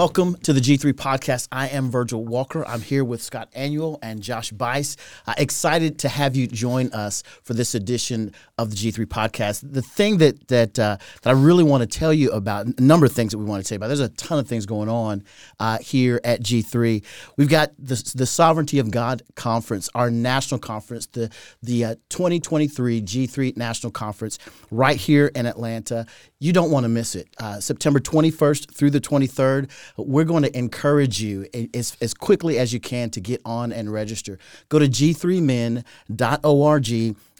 Welcome to the G3 podcast. I am Virgil Walker. I'm here with Scott Aniol and Josh Buice. Uh, excited to have you join us for this edition of the G3 podcast. The thing that that uh, that I really want to tell you about, a number of things that we want to tell you about. There's a ton of things going on uh, here at G3. We've got the, the Sovereignty of God conference, our national conference, the the uh, 2023 G3 National Conference, right here in Atlanta. You don't want to miss it. Uh, September 21st through the 23rd we're going to encourage you as, as quickly as you can to get on and register. Go to g3men.org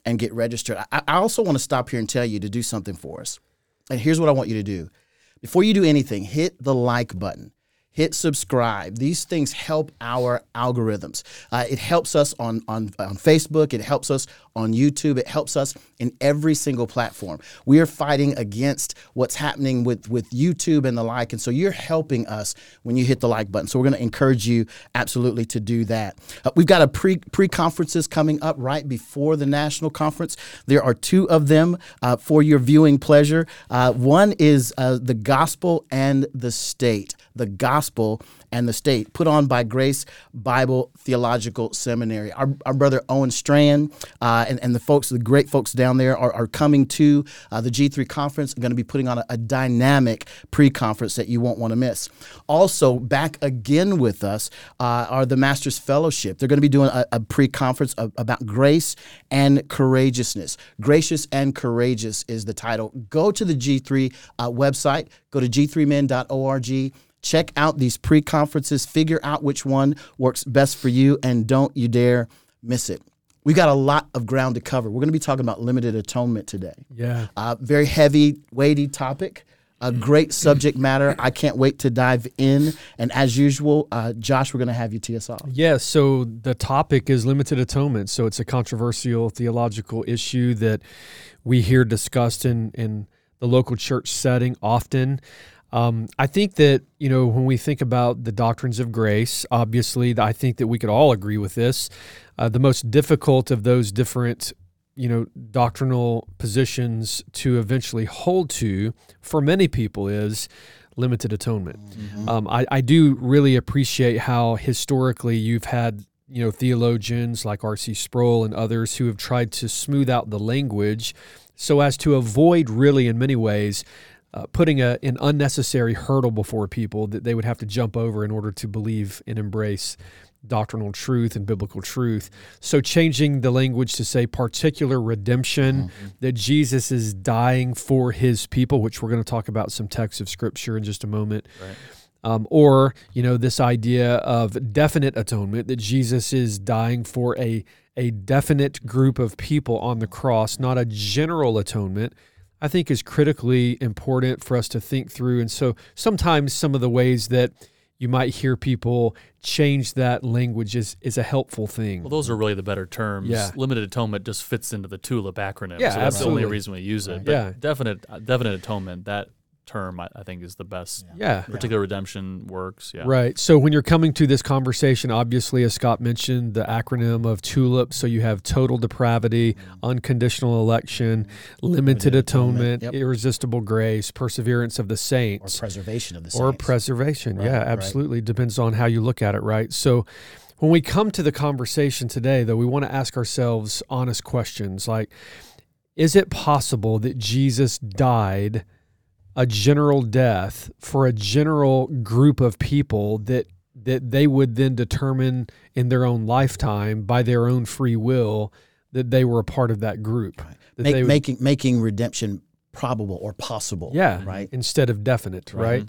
and get registered. I, I also want to stop here and tell you to do something for us. And here's what I want you to do. Before you do anything, hit the like button hit subscribe. These things help our algorithms. Uh, it helps us on, on, on Facebook, it helps us on YouTube, it helps us in every single platform. We are fighting against what's happening with, with YouTube and the like. And so you're helping us when you hit the like button. So we're going to encourage you absolutely to do that. Uh, we've got a pre pre conferences coming up right before the national conference. There are two of them uh, for your viewing pleasure. Uh, one is uh, the gospel and the state the gospel and the state, put on by Grace Bible Theological Seminary. Our, our brother Owen Strachan uh, and, and the folks, the great folks down there, are, are coming to uh, the G3 conference. going to be putting on a, a dynamic pre conference that you won't want to miss. Also, back again with us uh, are the Master's Fellowship. They're going to be doing a, a pre conference about grace and courageousness. Gracious and Courageous is the title. Go to the G3 uh, website, go to g3men.org Check out these pre conferences, figure out which one works best for you, and don't you dare miss it. We've got a lot of ground to cover. We're going to be talking about limited atonement today. Yeah. Uh, very heavy, weighty topic. A great subject matter. I can't wait to dive in. And as usual, uh, Josh, we're going to have you tee us off. Yeah. So the topic is limited atonement. So it's a controversial theological issue that we hear discussed in, in the local church setting often. Um, I think that, you know, when we think about the doctrines of grace, obviously, I think that we could all agree with this. Uh, the most difficult of those different, you know, doctrinal positions to eventually hold to for many people is limited atonement. Mm-hmm. Um, I, I do really appreciate how historically you've had you know theologians like R.C. Sproul and others who have tried to smooth out the language so as to avoid really in many ways uh, putting a, an unnecessary hurdle before people that they would have to jump over in order to believe and embrace doctrinal truth and biblical truth. So, changing the language to say particular redemption, mm-hmm. that Jesus is dying for his people, which we're going to talk about some texts of scripture in just a moment. Right. Um, or, you know, this idea of definite atonement, that Jesus is dying for a, a definite group of people on the cross, not a general atonement I think is critically important for us to think through. And so sometimes some of the ways that you might hear people change that language is, is a helpful thing. Well, those are really the better terms. Yeah. Limited atonement just fits into the TULIP acronym. Yeah, so that's absolutely. the only reason we use it. But yeah. definite definite atonement, that term I, I, think is the best. Yeah. Particular yeah. redemption works. Yeah. Right. So when you're coming to this conversation, obviously, as Scott mentioned, the acronym of TULIP. So you have total depravity, mm-hmm. unconditional election, mm-hmm. limited, limited atonement, atonement yep. irresistible grace, perseverance of the saints, or preservation of the saints. Or preservation. Right, yeah, absolutely. Right. Depends on how you look at it, right? So when we come to the conversation today, though, we want to ask ourselves honest questions like, is it possible that Jesus died – a general death for a general group of people that that they would then determine in their own lifetime by their own free will that they were a part of that group. Right. That Make, would, making making redemption probable or possible. Yeah. Right. Instead of definite. Right. right.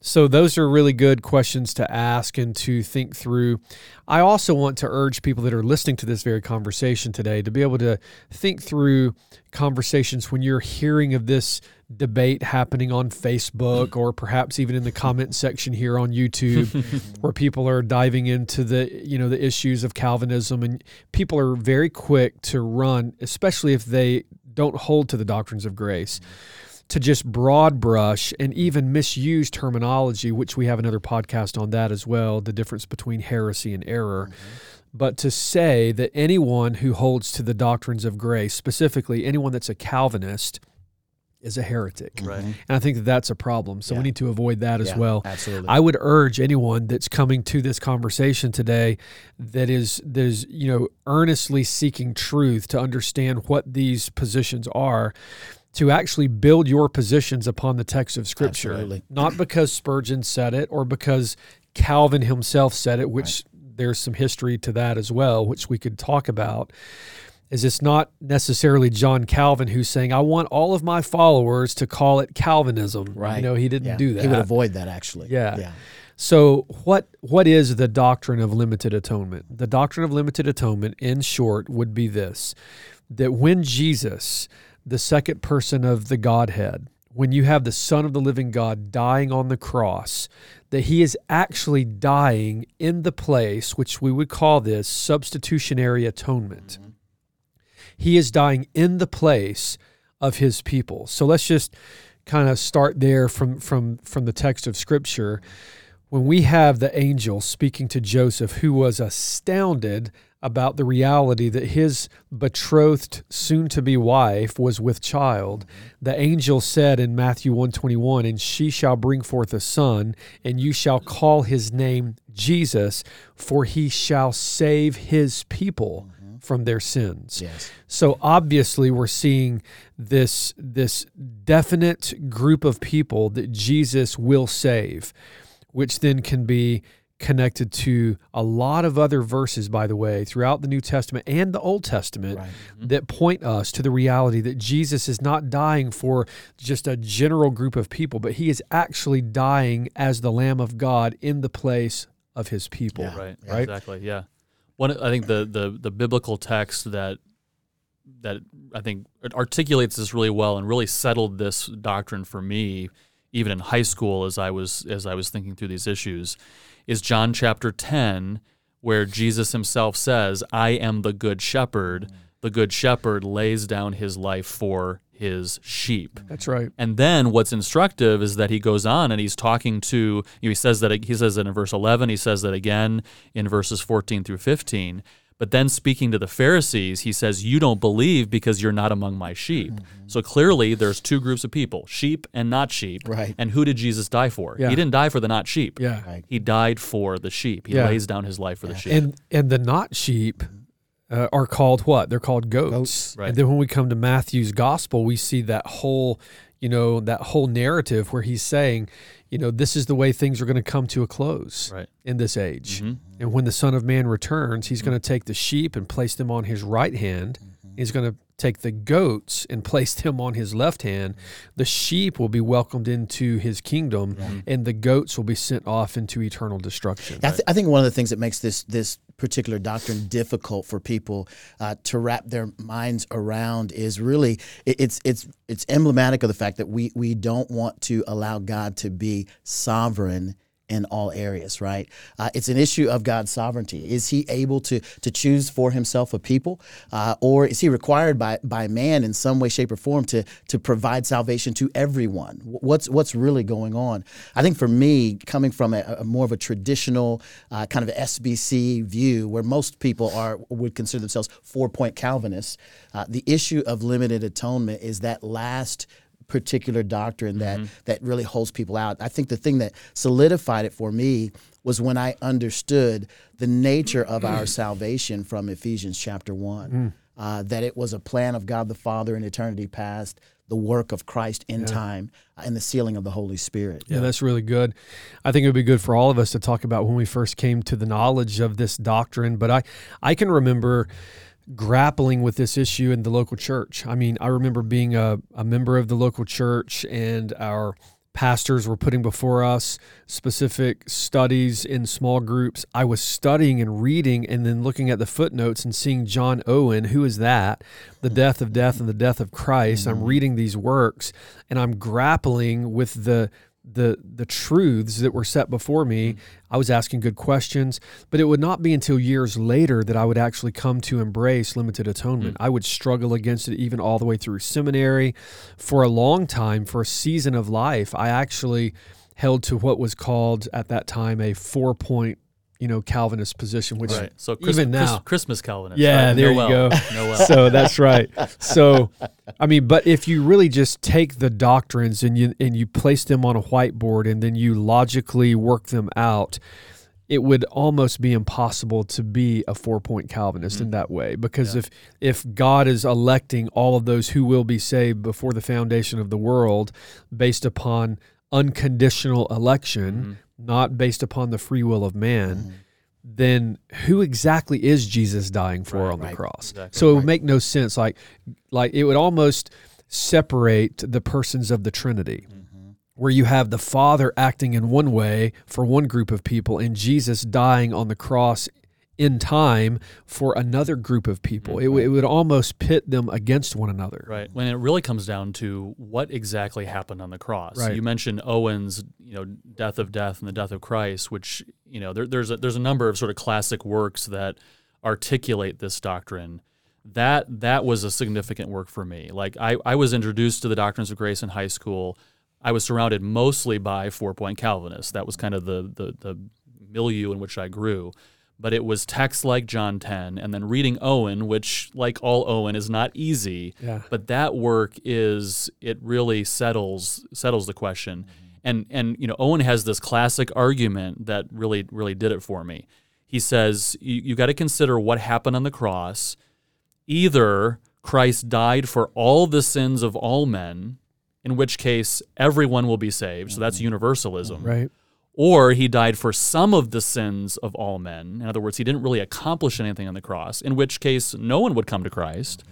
So those are really good questions to ask and to think through. I also want to urge people that are listening to this very conversation today to be able to think through conversations when you're hearing of this debate happening on Facebook or perhaps even in the comment section here on YouTube where people are diving into the you know the issues of Calvinism and people are very quick to run especially if they don't hold to the doctrines of grace to just broad brush and even misuse terminology, which we have another podcast on that as well the difference between heresy and error. Mm-hmm. But to say that anyone who holds to the doctrines of grace, specifically anyone that's a Calvinist, is a heretic. Right. Mm-hmm. And I think that that's a problem. So Yeah. we need to avoid that as Yeah, well. Absolutely. I would urge anyone that's coming to this conversation today that is that is you know earnestly seeking truth to understand what these positions are to actually build your positions upon the text of scripture Absolutely. not because Spurgeon said it or because Calvin himself said it which there's some history to that as well which we could talk about is it's not necessarily John Calvin who's saying I want all of my followers to call it Calvinism Right. you know he didn't Yeah. do that He would avoid that actually. Yeah. Yeah. so what what is the doctrine of limited atonement? The doctrine of limited atonement in short would be this that when Jesus, the second person of the Godhead, when you have the son of the living God dying on the cross, that he is actually dying in the place which we would call this substitutionary atonement. Mm-hmm. He is dying in the place of his people. So let's just kind of start there from from from the text of scripture when we have the angel speaking to Joseph, who was astounded about the reality that his betrothed soon to be wife was with child the angel said in Matthew 121 and she shall bring forth a son and you shall call his name Jesus for he shall save his people from their sins Yes. so obviously we're seeing this this definite group of people that Jesus will save, which then can be connected to a lot of other verses by the way throughout the New Testament and the Old Testament Right. Mm-hmm. that point us to the reality that Jesus is not dying for just a general group of people but he is actually dying as the lamb of God in the place of his people. Yeah. Right. Right? Exactly. Yeah. One, I think the, the the biblical text that that I think articulates this really well and really settled this doctrine for me, even in high school as I was as I was thinking through these issues, is John chapter ten, where Jesus himself says, "I am the good shepherd. The good shepherd lays down his life for his sheep." That's right. And then what's instructive is that he goes on and he's talking to you know, he says that he says that in verse 11 he says that again in verses 14 through 15 but then speaking to the Pharisees he says you don't believe because you're not among my sheep. Mm-hmm. So clearly there's two groups of people, sheep and not sheep. Right. And who did Jesus die for? Yeah. He didn't die for the not sheep. Yeah. Right. He died for the sheep. He Yeah. lays down his life for the sheep. And and the not sheep uh, are called what? They're called goats. Goats. Right. And then when we come to Matthew's gospel, we see that whole, you know, that whole narrative where he's saying, you know, this is the way things are going to come to a close Right. in this age. Mhm. And when the Son of Man returns, he's mm-hmm. going to take the sheep and place them on his right hand. Mm-hmm. He's going to take the goats and place them on his left hand. The sheep will be welcomed into his kingdom, and the goats will be sent off into eternal destruction. I, th- I think one of the things that makes this this particular doctrine difficult for people uh, to wrap their minds around is really it, it's it's it's emblematic of the fact that we we don't want to allow God to be sovereign in all areas, right? Uh, it's an issue of God's sovereignty. Is He able to to choose for Himself a people, uh, or is He required by by man in some way, shape, or form to to provide salvation to everyone? What's what's really going on? I think for me, coming from a, a more of a traditional uh, kind of SBC view, where most people are would consider themselves four point Calvinists, uh, the issue of limited atonement is that last particular doctrine that that really holds people out. I think the thing that solidified it for me was when I understood the nature of our salvation from Ephesians chapter one. Uh, that it was a plan of God the Father in eternity past, the work of Christ in time, uh, and the sealing of the Holy Spirit. Yeah, that's really good. I think it would be good for all of us to talk about when we first came to the knowledge of this doctrine. But I, I can remember grappling with this issue in the local church. I mean, I remember being a, a member of the local church and our pastors were putting before us specific studies in small groups. I was studying and reading and then looking at the footnotes and seeing John Owen, who is that? The death of death and the death of Christ. I'm mm-hmm. reading these works and I'm grappling with the the the truths that were set before me. Mm. I was asking good questions, but it would not be until years later that I would actually come to embrace limited atonement. Mm. I would struggle against it even all the way through seminary. For a long time, for a season of life, I actually held to what was called at that time a four point you know Calvinist position, which Right. So Chris, even Chris- now, Christmas Calvinist. Yeah, right? there you go. Noel. so that's right. So, I mean, but if you really just take the doctrines and you and you place them on a whiteboard and then you logically work them out, it would almost be impossible to be a four point Calvinist in mm. that way. Because Yeah. if if God is electing all of those who will be saved before the foundation of the world based upon unconditional election, mm-hmm. Not based upon the free will of man, mm-hmm. then who exactly is Jesus dying for Right, on the right. cross? Exactly. So it would Right. make no sense. Like, like it would almost separate the persons of the Trinity, mm-hmm. where you have the Father acting in one way for one group of people, and Jesus dying on the cross in time for another group of people. It, it mm-hmm. would almost pit them against one another. Right. When it really comes down to what exactly happened on the cross. Right. You mentioned Owen's, you know, death of death and the death of Christ, which you know there, there's a, there's a number of sort of classic works that articulate this doctrine. That that was a significant work for me. Like I, I was introduced to the doctrines of grace in high school. I was surrounded mostly by four point Calvinists. That was kind of the the, the milieu in which I grew. But it was texts like John 10 and then reading Owen, which, like all Owen, is not easy. Yeah. but that work is it really settles settles the question. Mm-hmm. And and you know owen has this classic argument that really really did it for me. He says you, you got to consider what happened on the cross. Either christ died for all the sins of all men in which case everyone will be saved. So that's mm-hmm. universalism. Right. Or he died for some of the sins of all men. In other words, he didn't really accomplish anything on the cross, in which case no one would come to Christ.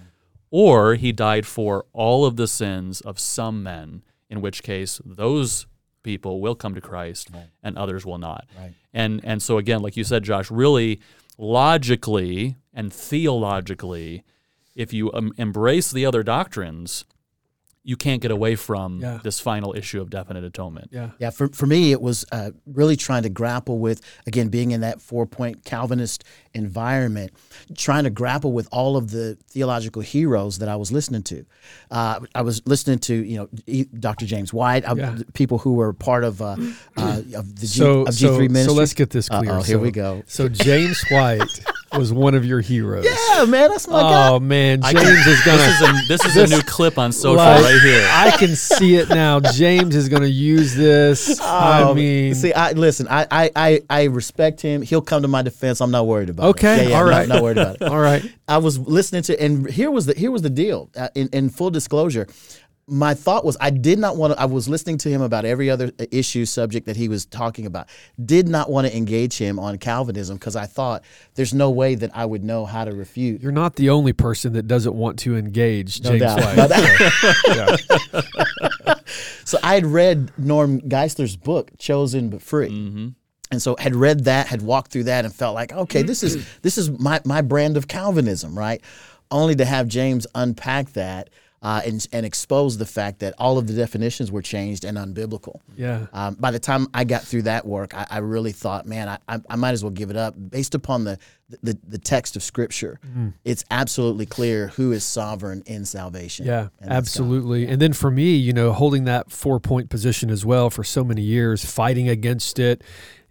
Or he died for all of the sins of some men, in which case those people will come to Christ and others will not. Right. And and so again, like you said, Josh, really logically and theologically, if you um, embrace the other doctrines, you can't get away from Yeah. this final issue of definite atonement. Yeah. Yeah, for, for me, it was uh, really trying to grapple with, again, being in that four point Calvinist environment, trying to grapple with all of the theological heroes that I was listening to. Uh, I was listening to, you know, E- Dr. James White, uh, Yeah. people who were part of, uh, uh, of the G, So, of G3 so, ministry. so let's get this clear. Uh-oh, here So- we go. So James White was one of your heroes. Yeah, man, that's my guy. Oh man, I James can- is gonna. This is a this is this- a new clip on social like, right here. I can see it now. James is gonna use this. I Um, mean, see, I listen. I, I, I, I respect him. He'll come to my defense. I'm not worried about Okay, it. Yeah, yeah, all I'm not- right. not worried about it. all right. I was listening to, and here was the here was the deal. Uh, in, in full disclosure, my thought was I did not want to. I was listening to him about every other issue subject that he was talking about. Did not want to engage him on Calvinism because I thought there's no way that I would know how to refute. You're not the only person that doesn't want to engage No James doubt. White. No doubt. Yeah. So I had read Norm Geisler's book, Chosen but Free. Mm-hmm. and so had read that had walked through that and felt like okay this is this is my, my brand of calvinism right only to have james unpack that uh, and, and expose the fact that all of the definitions were changed and unbiblical Yeah. um, by the time i got through that work i, I really thought man I, I, I might as well give it up based upon the, the, the text of scripture it's absolutely clear who is sovereign in salvation Yeah, and absolutely. And then for me, you know, holding that four point position as well for so many years, fighting against it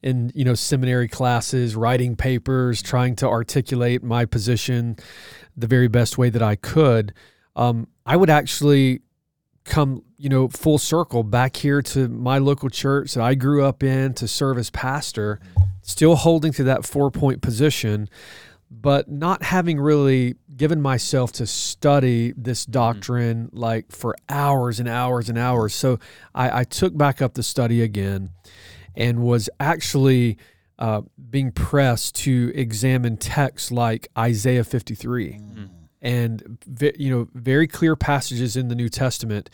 in, you know, seminary classes, writing papers, trying to articulate my position the very best way that I could. Um, I would actually come, you know, full circle back here to my local church that I grew up in to serve as pastor, still holding to that four point position but not having really given myself to study this doctrine like for hours and hours and hours. So I, I took back up the study again and was actually uh, being pressed to examine texts like Isaiah 53 and you know very clear passages in the New Testament,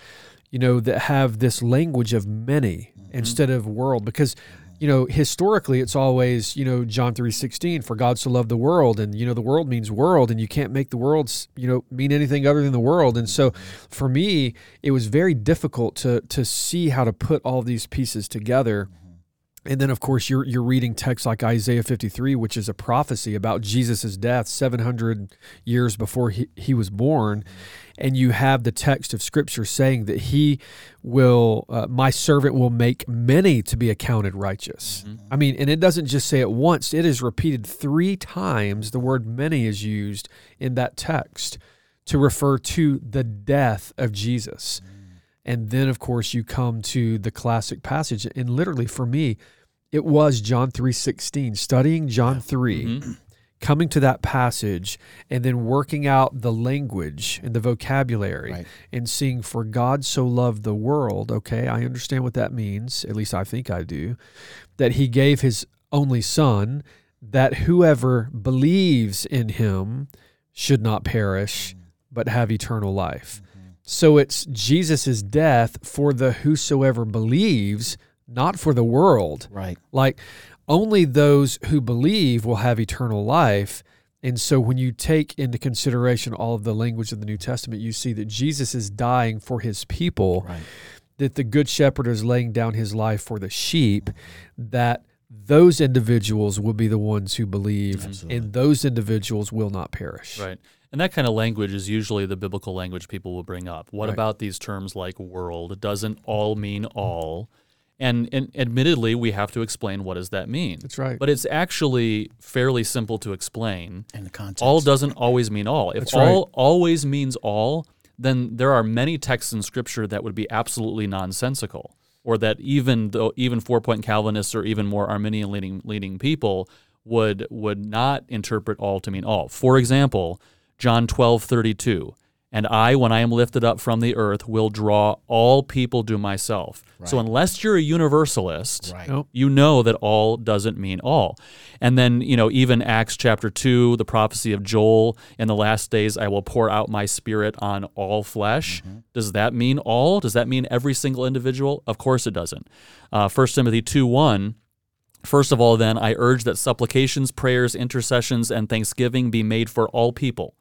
you know that have this language of many mm-hmm. instead of world. Because you know historically it's always you know John 3:16 for God so loved the world and you know the world means world and you can't make the world you know mean anything other than the world. And so for me it was very difficult to to see how to put all these pieces together mm-hmm. And then, of course, you're you're reading texts like Isaiah 53, which is a prophecy about Jesus' death 700 years before he, he was born. And you have the text of Scripture saying that he will, uh, my servant will make many to be accounted righteous. I mean, and it doesn't just say it once, it is repeated three times. The word many is used in that text to refer to the death of Jesus. And then, of course, you come to the classic passage. And literally, for me, it was John 3:16, studying John 3, mm-hmm. coming to that passage and then working out the language and the vocabulary Right. and seeing for God so loved the world, okay, I understand what that means, at least I think I do, that he gave his only son that whoever believes in him should not perish mm-hmm. but have eternal life. Mm-hmm. So it's Jesus' death for the whosoever believes, not for the world. Right. Like only those who believe will have eternal life. And so when you take into consideration all of the language of the New Testament, you see that Jesus is dying for his people, Right. that the good shepherd is laying down his life for the sheep, that those individuals will be the ones who believe, Absolutely. and those individuals will not perish. Right. And that kind of language is usually the biblical language people will bring up. What Right. about these terms like world? Doesn't all mean all. And, and admittedly, we have to explain what does that mean. That's right. But it's actually fairly simple to explain. In the context. All doesn't always mean all. If That's right. all always means all, then there are many texts in Scripture that would be absolutely nonsensical, or that even though even four point Calvinists or even more Arminian leaning leaning people would would not interpret all to mean all. For example, John twelve thirty two. And I, when I am lifted up from the earth, will draw all people to myself. So, unless you're a universalist, Right. You know that all doesn't mean all. And then, you know, even Acts chapter 2, the prophecy of Joel, in the last days I will pour out my spirit on all flesh. Does that mean all? Does that mean every single individual? Of course it doesn't. Uh, 1 Timothy 2 1. First of all, then, I urge that supplications, prayers, intercessions, and thanksgiving be made for all people.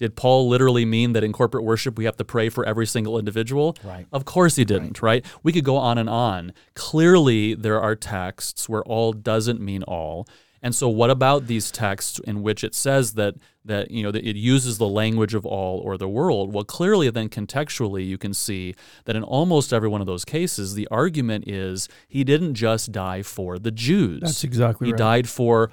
Did Paul literally mean that in corporate worship we have to pray for every single individual? Right. Of course he didn't, right? We could go on and on. Clearly, there are texts where all doesn't mean all. And so what about these texts in which it says that that you know that it uses the language of all or the world? Well, clearly then contextually you can see that in almost every one of those cases the argument is he didn't just die for the Jews. That's exactly right. he right. died for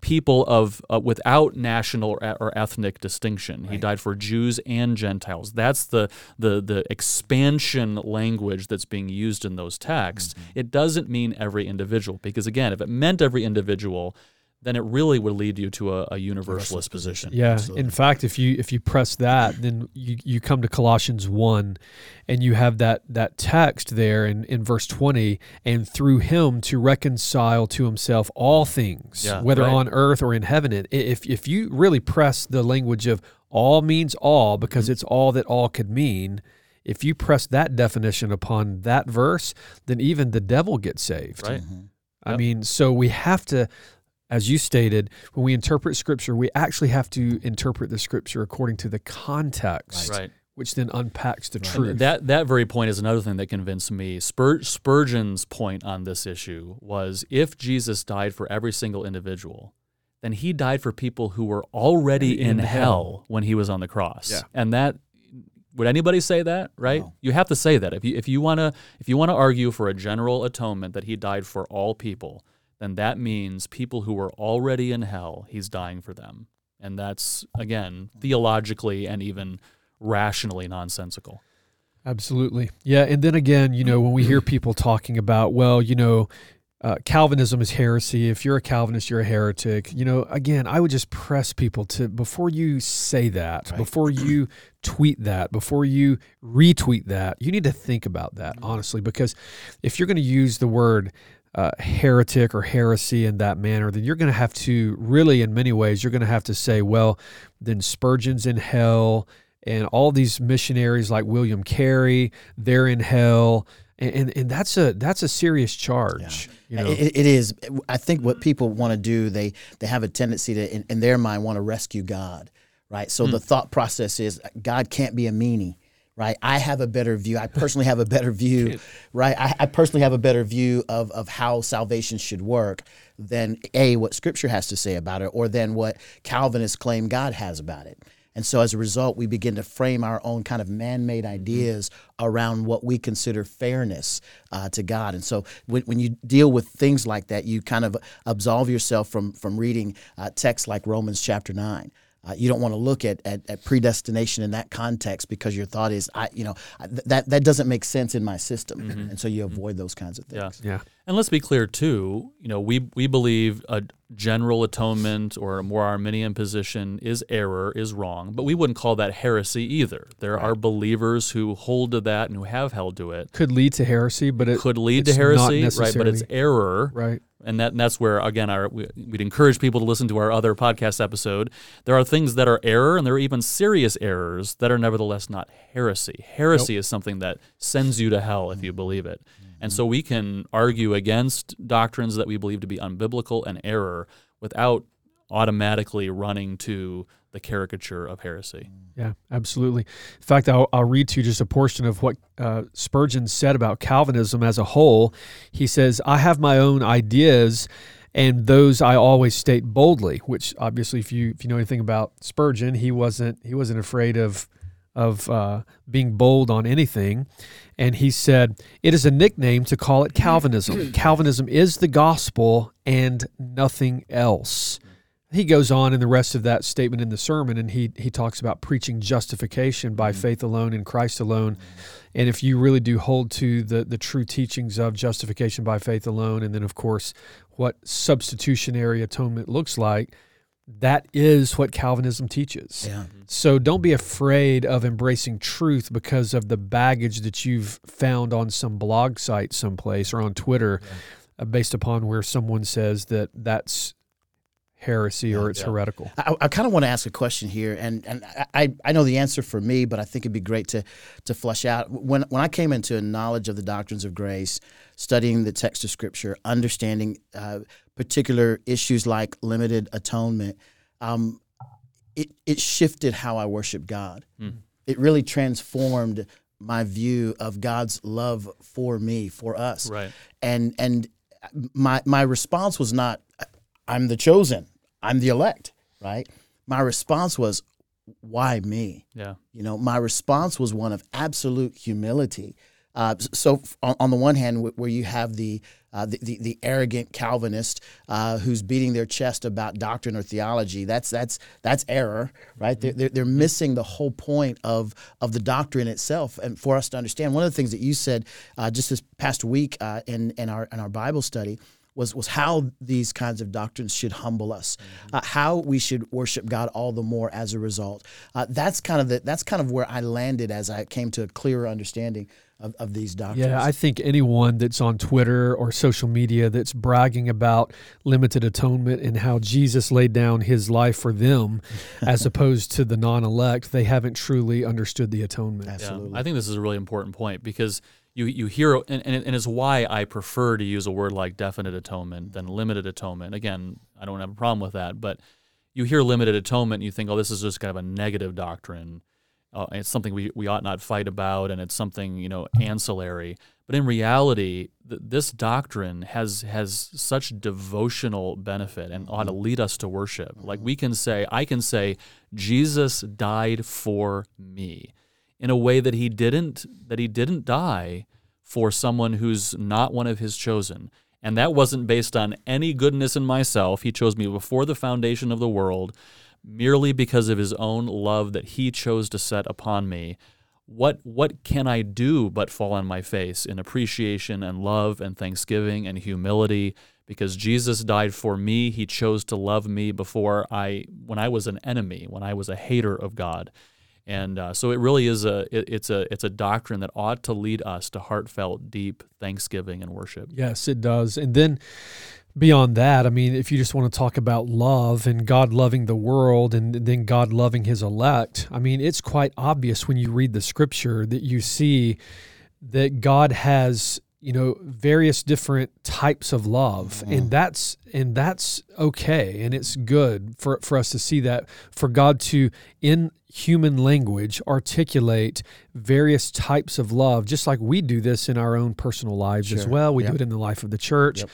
people of uh, without national or, or ethnic distinction. He died for Jews and Gentiles. That's the the the expansion language that's being used in those texts. Mm-hmm. It doesn't mean every individual because again, if it meant every individual, then it really would lead you to a, a universalist position. Yeah. Absolutely. In fact, if you if you press that, then you, you come to Colossians one, and you have that that text there in, in verse twenty, and through him to reconcile to himself all things, Yeah, whether right. on earth or in heaven. And if if you really press the language of all means all, because Mm-hmm. it's all that all could mean. If you press that definition upon that verse, then even the devil gets saved. Right. I Yep. mean, so we have to, as you stated, when we interpret scripture, we actually have to interpret the scripture according to the context, Right. which then unpacks the And truth. That that very point is another thing that convinced me. Spur, Spurgeon's point on this issue was if Jesus died for every single individual, then he died for people who were already in, In hell, hell. when he was on the cross. Yeah. And that would anybody say that, right? No. You have to say that. If you if you want to if you want to argue for a general atonement that he died for all people, then that means people who are already in hell, he's dying for them. And that's again theologically and even rationally nonsensical. Absolutely. Yeah. And then again, you know, when we hear people talking about, well, you know, uh, Calvinism is heresy. If you're a Calvinist, you're a heretic. You know, again, I would just press people to before you say that, Right. before you tweet that, before you retweet that, you need to think about that honestly, because if you're going to use the word uh, heretic or heresy in that manner, then you're going to have to really, in many ways, you're going to have to say, well, then Spurgeon's in hell, and all these missionaries like William Carey, they're in hell. And, and, and that's a that's a serious charge. You know? It, it is. I think what people want to do, they they have a tendency to, in, in their mind, want to rescue God, right? So Hmm. the thought process is God can't be a meanie, right? I have a better view. I personally have a better view, right? I, I personally have a better view of, of how salvation should work than A, what scripture has to say about it, or than what Calvinists claim God has about it. And so as a result, we begin to frame our own kind of man made ideas around what we consider fairness uh, to God. And so when, when, you deal with things like that, you kind of absolve yourself from, from reading uh, texts like Romans chapter 9. Uh, you don't want to look at, at, at, predestination in that context because your thought is, I, you know, th- that that doesn't make sense in my system, mm-hmm. and so you mm-hmm. avoid those kinds of things. Yeah, yeah. And let's be clear too. You know, we we believe a general atonement or a more Arminian position is error, is wrong, but we wouldn't call that heresy either. There right. are believers who hold to that and who have held to it. Could lead to heresy, but it could lead to heresy, right? But it's error, right? and that and that's where again our we, would encourage people to listen to our other podcast episode. There are things that are error, and there are even serious errors that are nevertheless not heresy. Heresy nope. is something that sends you to hell if you believe it. Mm-hmm. And so we can argue against doctrines that we believe to be unbiblical and error without automatically running to the caricature of heresy. Yeah, absolutely. In fact, I'll, I'll read to you just a portion of what uh, Spurgeon said about Calvinism as a whole. He says, I have my own ideas, and those I always state boldly. Which obviously, if you if you know anything about Spurgeon, he wasn't he wasn't afraid of of uh, being bold on anything. And he said, It is a nickname to call it Calvinism. Calvinism is the gospel and nothing else he goes on in the rest of that statement in the sermon and he he talks about preaching justification by mm-hmm. faith alone in Christ alone. And if you really do hold to the the true teachings of justification by faith alone and then of course what substitutionary atonement looks like, that is what Calvinism teaches. Yeah. So don't be afraid of embracing truth because of the baggage that you've found on some blog site someplace or on Twitter yeah. uh, based upon where someone says that that's heresy or it's yeah. heretical. I, I kind of want to ask a question here, and and I, I know the answer for me, but I think it'd be great to to flesh out. When when I came into a knowledge of the doctrines of grace, studying the text of Scripture, understanding uh, particular issues like limited atonement, um, it it shifted how I worship God. Mm. It really transformed my view of God's love for me, for us. Right. And and my my response was not I'm the chosen. I'm the elect, right? My response was, why me? Yeah. You know, my response was one of absolute humility. Uh, so on, on, the one hand, where you have the uh, the, the, the, arrogant Calvinist uh, who's beating their chest about doctrine or theology, that's that's that's error, right? They're, they're, they're missing the whole point of of the doctrine itself. And for us to understand, one of the things that you said uh, just this past week uh, in in our in our Bible study was was how these kinds of doctrines should humble us, mm-hmm. uh, how we should worship God all the more as a result. Uh, that's kind of the, that's kind of where I landed as I came to a clearer understanding of, of these doctrines. Yeah, I think anyone that's on Twitter or social media that's bragging about limited atonement and how Jesus laid down his life for them as opposed to the non-elect, they haven't truly understood the atonement. Absolutely. Yeah, I think this is a really important point because you you hear and, and, and it's why I prefer to use a word like definite atonement than limited atonement. Again, I don't have a problem with that, but you hear limited atonement and you think, oh, this is just kind of a negative doctrine. Uh, it's something we, we ought not fight about, and it's something you know ancillary. But in reality, th- this doctrine has has such devotional benefit and ought to lead us to worship. Like we can say, I can say, Jesus died for me in a way that he didn't that he didn't die for someone who's not one of his chosen. And that wasn't based on any goodness in myself. He chose me before the foundation of the world merely because of his own love that he chose to set upon me. What what can I do but fall on my face in appreciation and love and thanksgiving and humility because Jesus died for me. He chose to love me before I when I was an enemy, when I was a hater of God. And uh, so it really is a it, it's a it's a doctrine that ought to lead us to heartfelt, deep thanksgiving and worship. Yes, it does. And then beyond that, I mean, if you just want to talk about love and God loving the world and then God loving His elect, I mean, it's quite obvious when you read the Scripture that you see that God has you know various different types of love mm-hmm. and that's and that's okay and it's good for for us to see that for God to in human language articulate various types of love just like we do this in our own personal lives as well we Yep. do it in the life of the church Yep.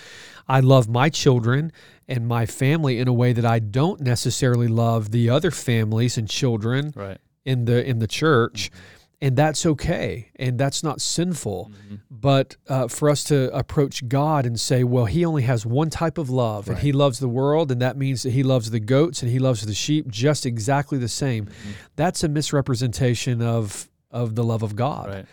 I love my children and my family in a way that I don't necessarily love the other families and children Right. in the in the church mm-hmm. And that's okay and that's not sinful Mm-hmm. but uh, for us to approach god and say well he only has one type of love and he loves the world and that means that he loves the goats and he loves the sheep just exactly the same Mm-hmm. that's a misrepresentation of of the love of god Right.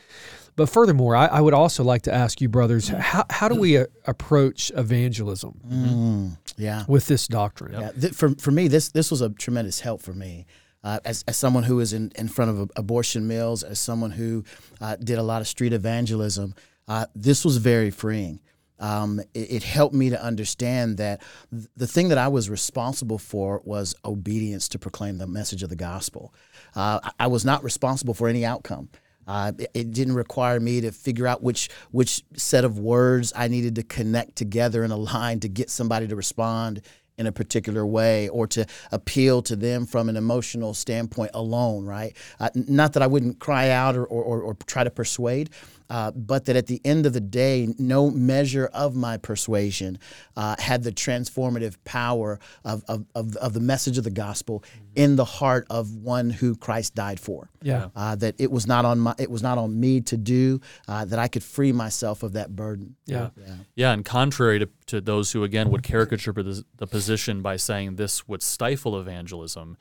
but furthermore I, I would also like to ask you brothers how, how do we uh, approach evangelism Mm, yeah. with this doctrine Yeah, th- for for me, this this was a tremendous help for me. Uh, as, as someone who is in, in front of abortion mills, as someone who uh, did a lot of street evangelism, uh, this was very freeing. Um, it, it helped me to understand that th- the thing that I was responsible for was obedience to proclaim the message of the gospel. Uh, I, I was not responsible for any outcome. Uh, it, it didn't require me to figure out which which set of words I needed to connect together in a line to get somebody to respond in a particular way or to appeal to them from an emotional standpoint alone, right? Uh, not that I wouldn't cry out or, or, or, or try to persuade, uh, but that at the end of the day, no measure of my persuasion uh, had the transformative power of, of, of, of the message of the gospel in the heart of one who Christ died for. Yeah. Uh, that it was not on my, it was not on me to do. Uh, that I could free myself of that burden. yeah Yeah, and contrary to, to those who again would caricature the, the position by saying this would stifle evangelism,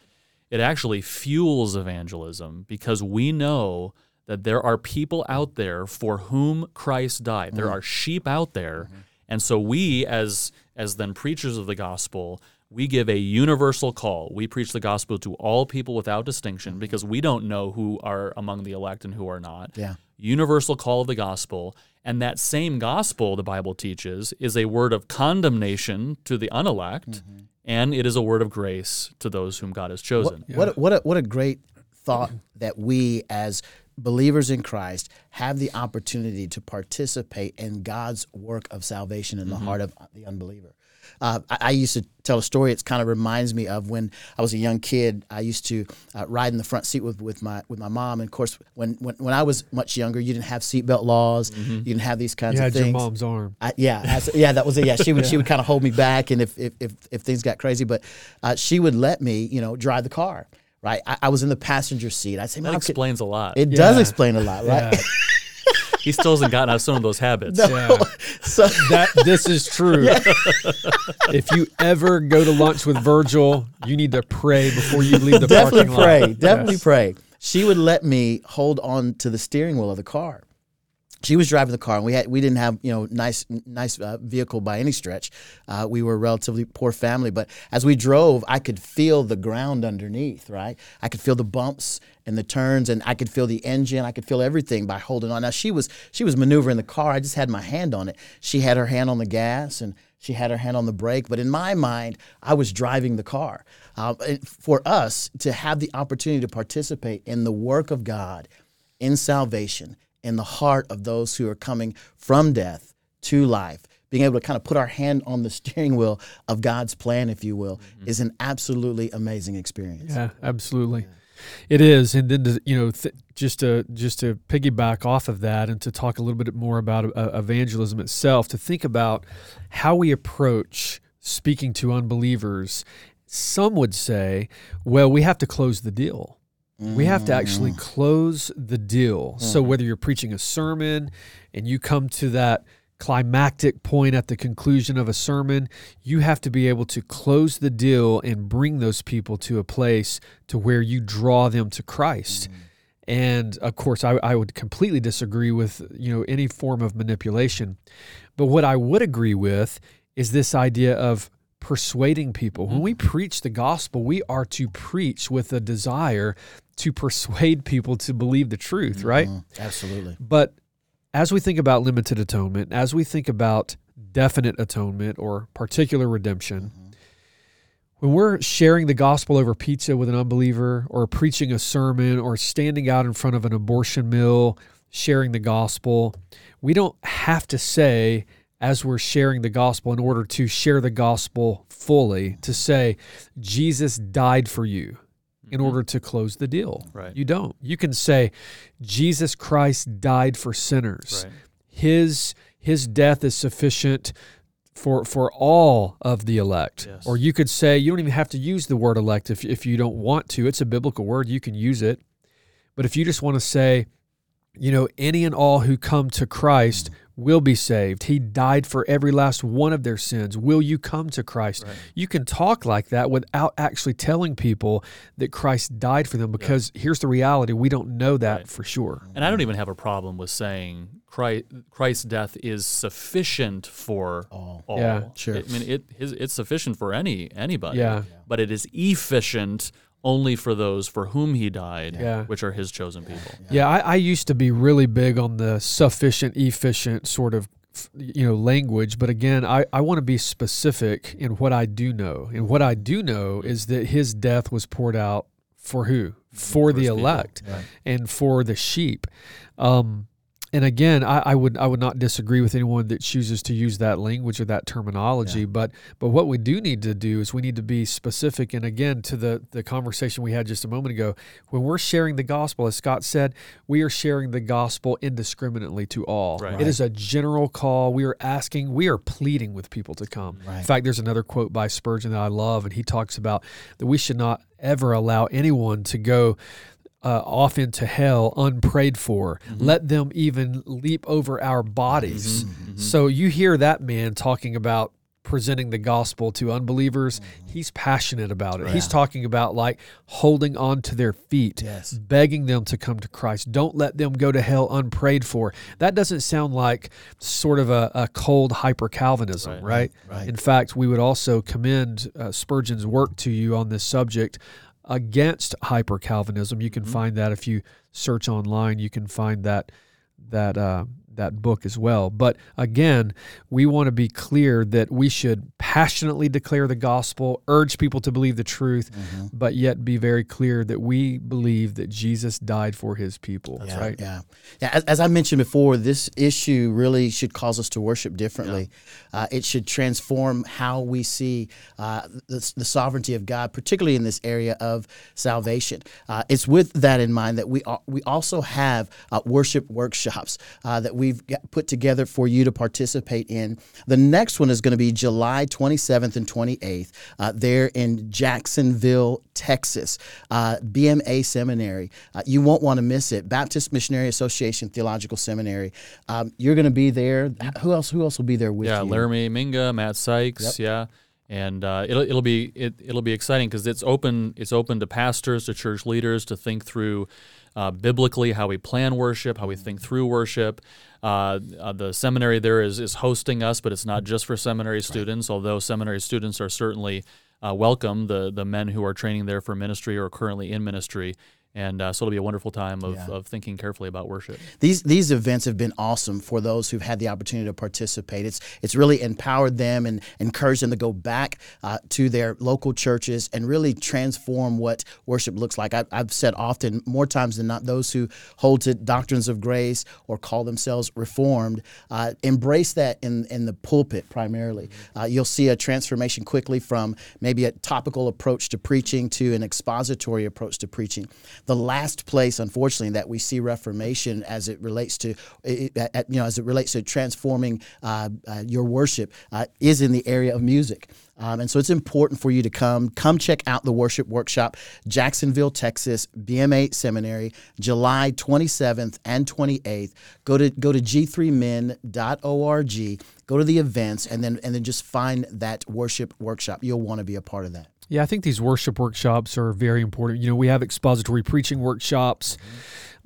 it actually fuels evangelism because we know that there are people out there for whom Christ died. There mm. are sheep out there, mm-hmm. and so we as as then preachers of the gospel, we give a universal call. We preach the gospel to all people without distinction mm-hmm. because we don't know who are among the elect and who are not Yeah. universal call of the gospel. And that same gospel, the Bible teaches, is a word of condemnation to the unelect, mm-hmm. and it is a word of grace to those whom God has chosen. What a, what a, what a great thought that we as believers in Christ have the opportunity to participate in God's work of salvation in the heart of the unbeliever. Uh, I, I used to tell a story. It kind of reminds me of when I was a young kid. I used to uh, ride in the front seat with, with my with my mom. And of course, when, when when I was much younger, you didn't have seatbelt laws. You didn't have these kinds you of had your things. mom's arm I, yeah, as- yeah, that was it. Yeah, she would she would kind of hold me back, and if if if, if things got crazy, but uh, she would let me, you know, drive the car. Right, I, I was in the passenger seat. I'd say, That "Mom, could-" explains a lot. it does explain a lot, right? Yeah. he still hasn't gotten out of some of those habits. Yeah. so that this is true. if you ever go to lunch with Virgil, you need to pray before you leave the definitely parking lot. Definitely pray, definitely Yes. pray. She would let me hold on to the steering wheel of the car. She was driving the car, and we had we didn't have you know nice nice uh, vehicle by any stretch. Uh, we were a relatively poor family, but as we drove, I could feel the ground underneath. Right, I could feel the bumps and the turns, and I could feel the engine. I could feel everything by holding on. Now she was she was maneuvering the car. I just had my hand on it. She had her hand on the gas, and she had her hand on the brake. But in my mind, I was driving the car. Uh, for us to have the opportunity to participate in the work of God in salvation in the heart of those who are coming from death to life being able to kind of put our hand on the steering wheel of God's plan if you will is an absolutely amazing experience Yeah, absolutely. It is, and then to, you know, th- just to just to piggyback off of that, and to talk a little bit more about uh, evangelism itself, to think about how we approach speaking to unbelievers. Some would say, well, we have to close the deal. We have to actually mm. close the deal. So mm. whether you're preaching a sermon and you come to that climactic point at the conclusion of a sermon, you have to be able to close the deal and bring those people to a place to where you draw them to Christ. Mm. And of course, I, I would completely disagree with you know any form of manipulation. But what I would agree with is this idea of persuading people. When we preach the gospel, we are to preach with a desire to persuade people to believe the truth, right? Mm, absolutely But as we think about limited atonement, as we think about definite atonement or particular redemption, when we're sharing the gospel over pizza with an unbeliever or preaching a sermon or standing out in front of an abortion mill sharing the gospel, we don't have to say, as we're sharing the gospel, in order to share the gospel fully, to say, Jesus died for you in mm-hmm. order to close the deal. Right. You don't. You can say, Jesus Christ died for sinners. Right. His his death is sufficient for for all of the elect. Yes. Or you could say you don't even have to use the word elect if if you don't want to. It's a biblical word. You can use it. But if you just want to say, you know, any and all who come to Christ mm. Will be saved. He died for every last one of their sins. Will you come to Christ? Right. You can talk like that without actually telling people that Christ died for them because here's the reality, we don't know that Right. for sure. And I don't even have a problem with saying Christ, Christ's death is sufficient for All. all. Yeah. Sure. I mean, it his, it's sufficient for any anybody. Yeah. But it is efficient only for those for whom he died, Yeah. which are his chosen people. Yeah, I, I used to be really big on the sufficient, efficient sort of you know language but again I, I want to be specific in what i do know and what i do know is that his death was poured out for who for the elect Right. and for the sheep um and again I, I would i would not disagree with anyone that chooses to use that language or that terminology Yeah. but but what we do need to do is we need to be specific. And again to the the conversation we had just a moment ago when we're sharing the gospel as scott said we are sharing the gospel indiscriminately to all. Right. it is a general call. We are asking we are pleading with people to come. In fact there's another quote by spurgeon that i love and he talks about that we should not ever allow anyone to go uh, off into hell unprayed for. Let them even leap over our bodies. So you hear that man talking about presenting the gospel to unbelievers. He's passionate about it. He's talking about like holding on to their feet, Yes. begging them to come to Christ. Don't let them go to hell unprayed for. That doesn't sound like sort of a, a cold hyper Calvinism, Right. right? Right. In fact, we would also commend uh, Spurgeon's work to you on this subject against hyper Calvinism. You can find that if you search online. You can find that that uh, that book as well. But again, we want to be clear that we should passionately declare the gospel, urge people to believe the truth, but yet be very clear that we believe that Jesus died for His people. yeah, right? Yeah. Yeah. As, as I mentioned before, this issue really should cause us to worship differently. Uh, it should transform how we see uh, the, the sovereignty of God, particularly in this area of salvation. Uh, it's with that in mind that we al- we also have uh, worship workshops uh, that we've put together for you to participate in. The next one is going to be July 27th and 28th uh, there in Jacksonville, Texas, uh, BMA Seminary. Uh, you won't want to miss it. Baptist Missionary Association Theological Seminary. Um, you're going to be there. Who else? Who else will be there with yeah, you? Yeah, Laramie Minga, Matt Sykes, yeah, and uh, it'll it'll be it, it'll be exciting because it's open it's open to pastors, to church leaders to think through uh, biblically how we plan worship, how we think through worship. Uh, uh, the seminary there is is hosting us, but it's not just for seminary students. Although seminary students are certainly uh, welcome, the the men who are training there for ministry or currently in ministry. And uh, so it'll be a wonderful time of, Yeah. of thinking carefully about worship. These these events have been awesome for those who've had the opportunity to participate. It's it's really empowered them and encouraged them to go back uh, to their local churches and really transform what worship looks like. I, I've said often, more times than not, those who hold to doctrines of grace or call themselves reformed uh, embrace that in in the pulpit primarily. Uh, you'll see a transformation quickly from maybe a topical approach to preaching to an expository approach to preaching. The last place, unfortunately, that we see Reformation as it relates to, you know, as it relates to transforming uh, uh, your worship, uh, is in the area of music. Um, and so it's important for you to come. Come check out the worship workshop, Jacksonville, Texas, BMA Seminary, July 27th and 28th. Go to go to g3men.org. Go to the events, and then and then just find that worship workshop. You'll want to be a part of that. Yeah, I think these worship workshops are very important. You know, we have expository preaching workshops,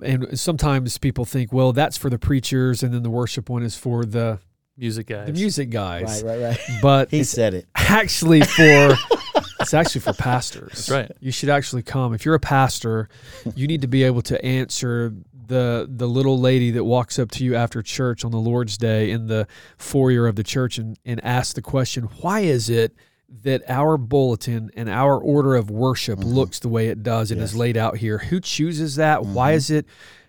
mm-hmm. and sometimes people think, well, that's for the preachers, and then the worship one is for the Music guys. the music guys. Right, right, right. But He said it. actually for it's actually for pastors. That's right. You should actually come. If you're a pastor, you need to be able to answer the the little lady that walks up to you after church on the Lord's Day in the foyer of the church and, and ask the question, why is it that our bulletin and our order of worship looks the way it does and is laid out here? Who chooses that? Why is it,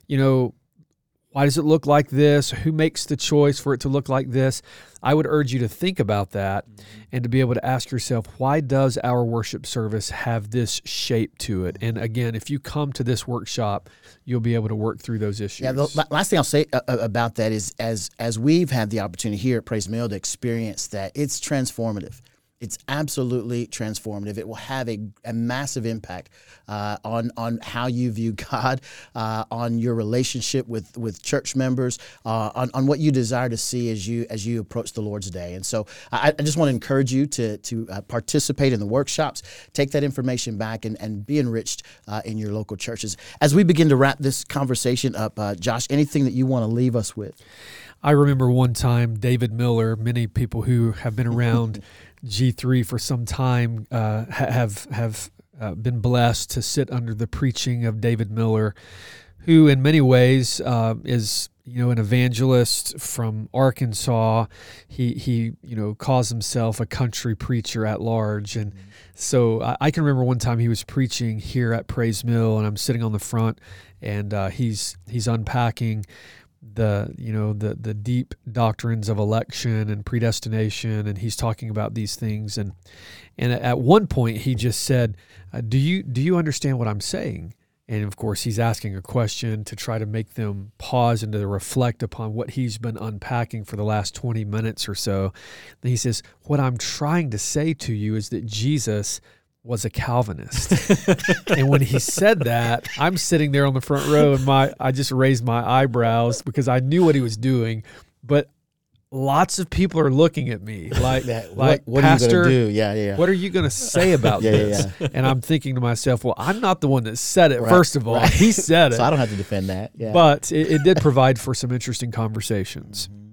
you know, why does it look like this? Who makes the choice for it to look like this? I would urge you to think about that and to be able to ask yourself, why does our worship service have this shape to it? And again, if you come to this workshop, you'll be able to work through those issues. Yeah, the last thing I'll say uh, uh, about that is as as we've had the opportunity here at Pray's Mill to experience that, it's transformative. It's absolutely transformative. It will have a, a massive impact uh, on on how you view God, uh, on your relationship with with church members, uh, on, on what you desire to see as you as you approach the Lord's Day. And so, I, I just want to encourage you to to uh, participate in the workshops, take that information back, and, and be enriched uh, in your local churches. As we begin to wrap this conversation up, uh, Josh, anything that you want to leave us with? I remember one time David Miller. Many people who have been around. G3 for some time uh, have have uh, been blessed to sit under the preaching of David Miller, who in many ways uh, is you know an evangelist from Arkansas. He he you know calls himself a country preacher at large, and mm-hmm. so I, I, can remember one time he was preaching here at Pray's Mill, and I'm sitting on the front, and uh, he's he's unpacking the you know the the deep doctrines of election and predestination and he's talking about these things. And and at one point he just said uh, do you do you understand what I'm saying? And of course he's asking a question to try to make them pause and to reflect upon what he's been unpacking for the last 20 minutes or so. And he says what I'm trying to say to you is that Jesus was a Calvinist. and when he said that, I'm sitting there on the front row and my I just raised my eyebrows because I knew what he was doing, but lots of people are looking at me like yeah, what, like what pastor are you do? Yeah yeah what are you going to say about yeah, this? yeah, and i'm thinking to myself well i'm not the one that said it right, first of all. right. he said it. So i don't have to defend that yeah. but it, it did provide for some interesting conversations. Mm-hmm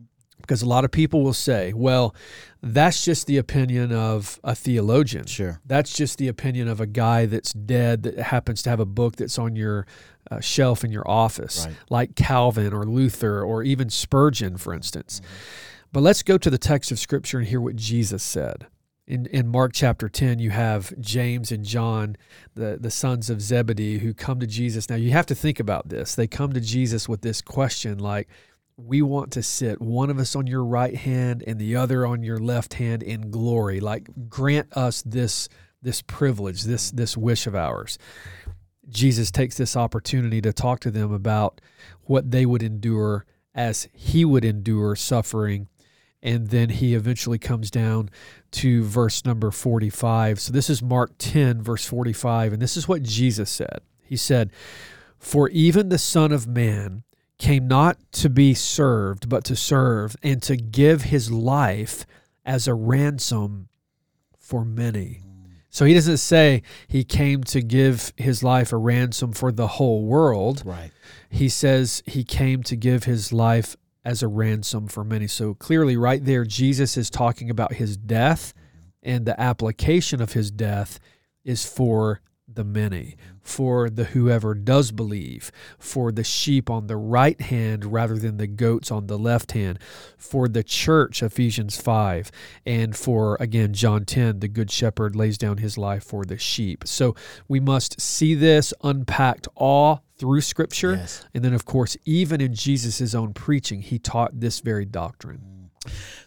because a lot of people will say, well, that's just the opinion of a theologian. Sure. That's just the opinion of a guy that's dead that happens to have a book that's on your uh, shelf in your office, right. like Calvin or Luther or even Spurgeon, for instance. Mm-hmm. But let's go to the text of Scripture and hear what Jesus said. In, in Mark chapter 10, you have James and John, the, the sons of Zebedee, who come to Jesus. Now, you have to think about this. They come to Jesus with this question like, we want to sit one of us on your right hand and the other on your left hand in glory. Like grant us this this privilege this this wish of ours. Jesus takes this opportunity to talk to them about what they would endure as he would endure suffering. And then he eventually comes down to verse number 45 so this is mark 10 verse 45 and this is what jesus said. He said for even the son of man came not to be served, but to serve and to give his life as a ransom for many. So he doesn't say he came to give his life a ransom for the whole world. Right. He says he came to give his life as a ransom for many. So clearly, right there, Jesus is talking about his death, and the application of his death is for the many, for the whoever does believe, for the sheep on the right hand rather than the goats on the left hand, for the church, Ephesians 5, and for, again, John 10, the good shepherd lays down his life for the sheep. So we must see this unpacked all through Scripture. Yes. And then, of course, even in Jesus' own preaching, he taught this very doctrine. Mm.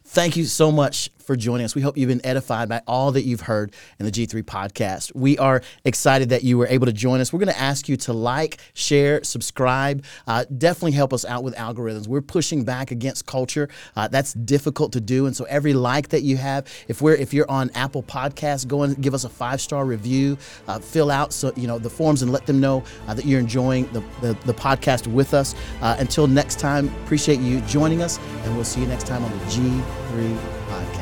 Thank you so much for joining us. We hope you've been edified by all that you've heard in the G3 podcast. We are excited that you were able to join us. We're going to ask you to like, share, subscribe. Uh, definitely help us out with algorithms. We're pushing back against culture. Uh, that's difficult to do, and so every like that you have, if we're if you're on Apple Podcasts, go and give us a five star review. Uh, fill out so you know the forms and let them know uh, that you're enjoying the, the, the podcast with us. Uh, until next time, appreciate you joining us, and we'll see you next time on the G3 podcast.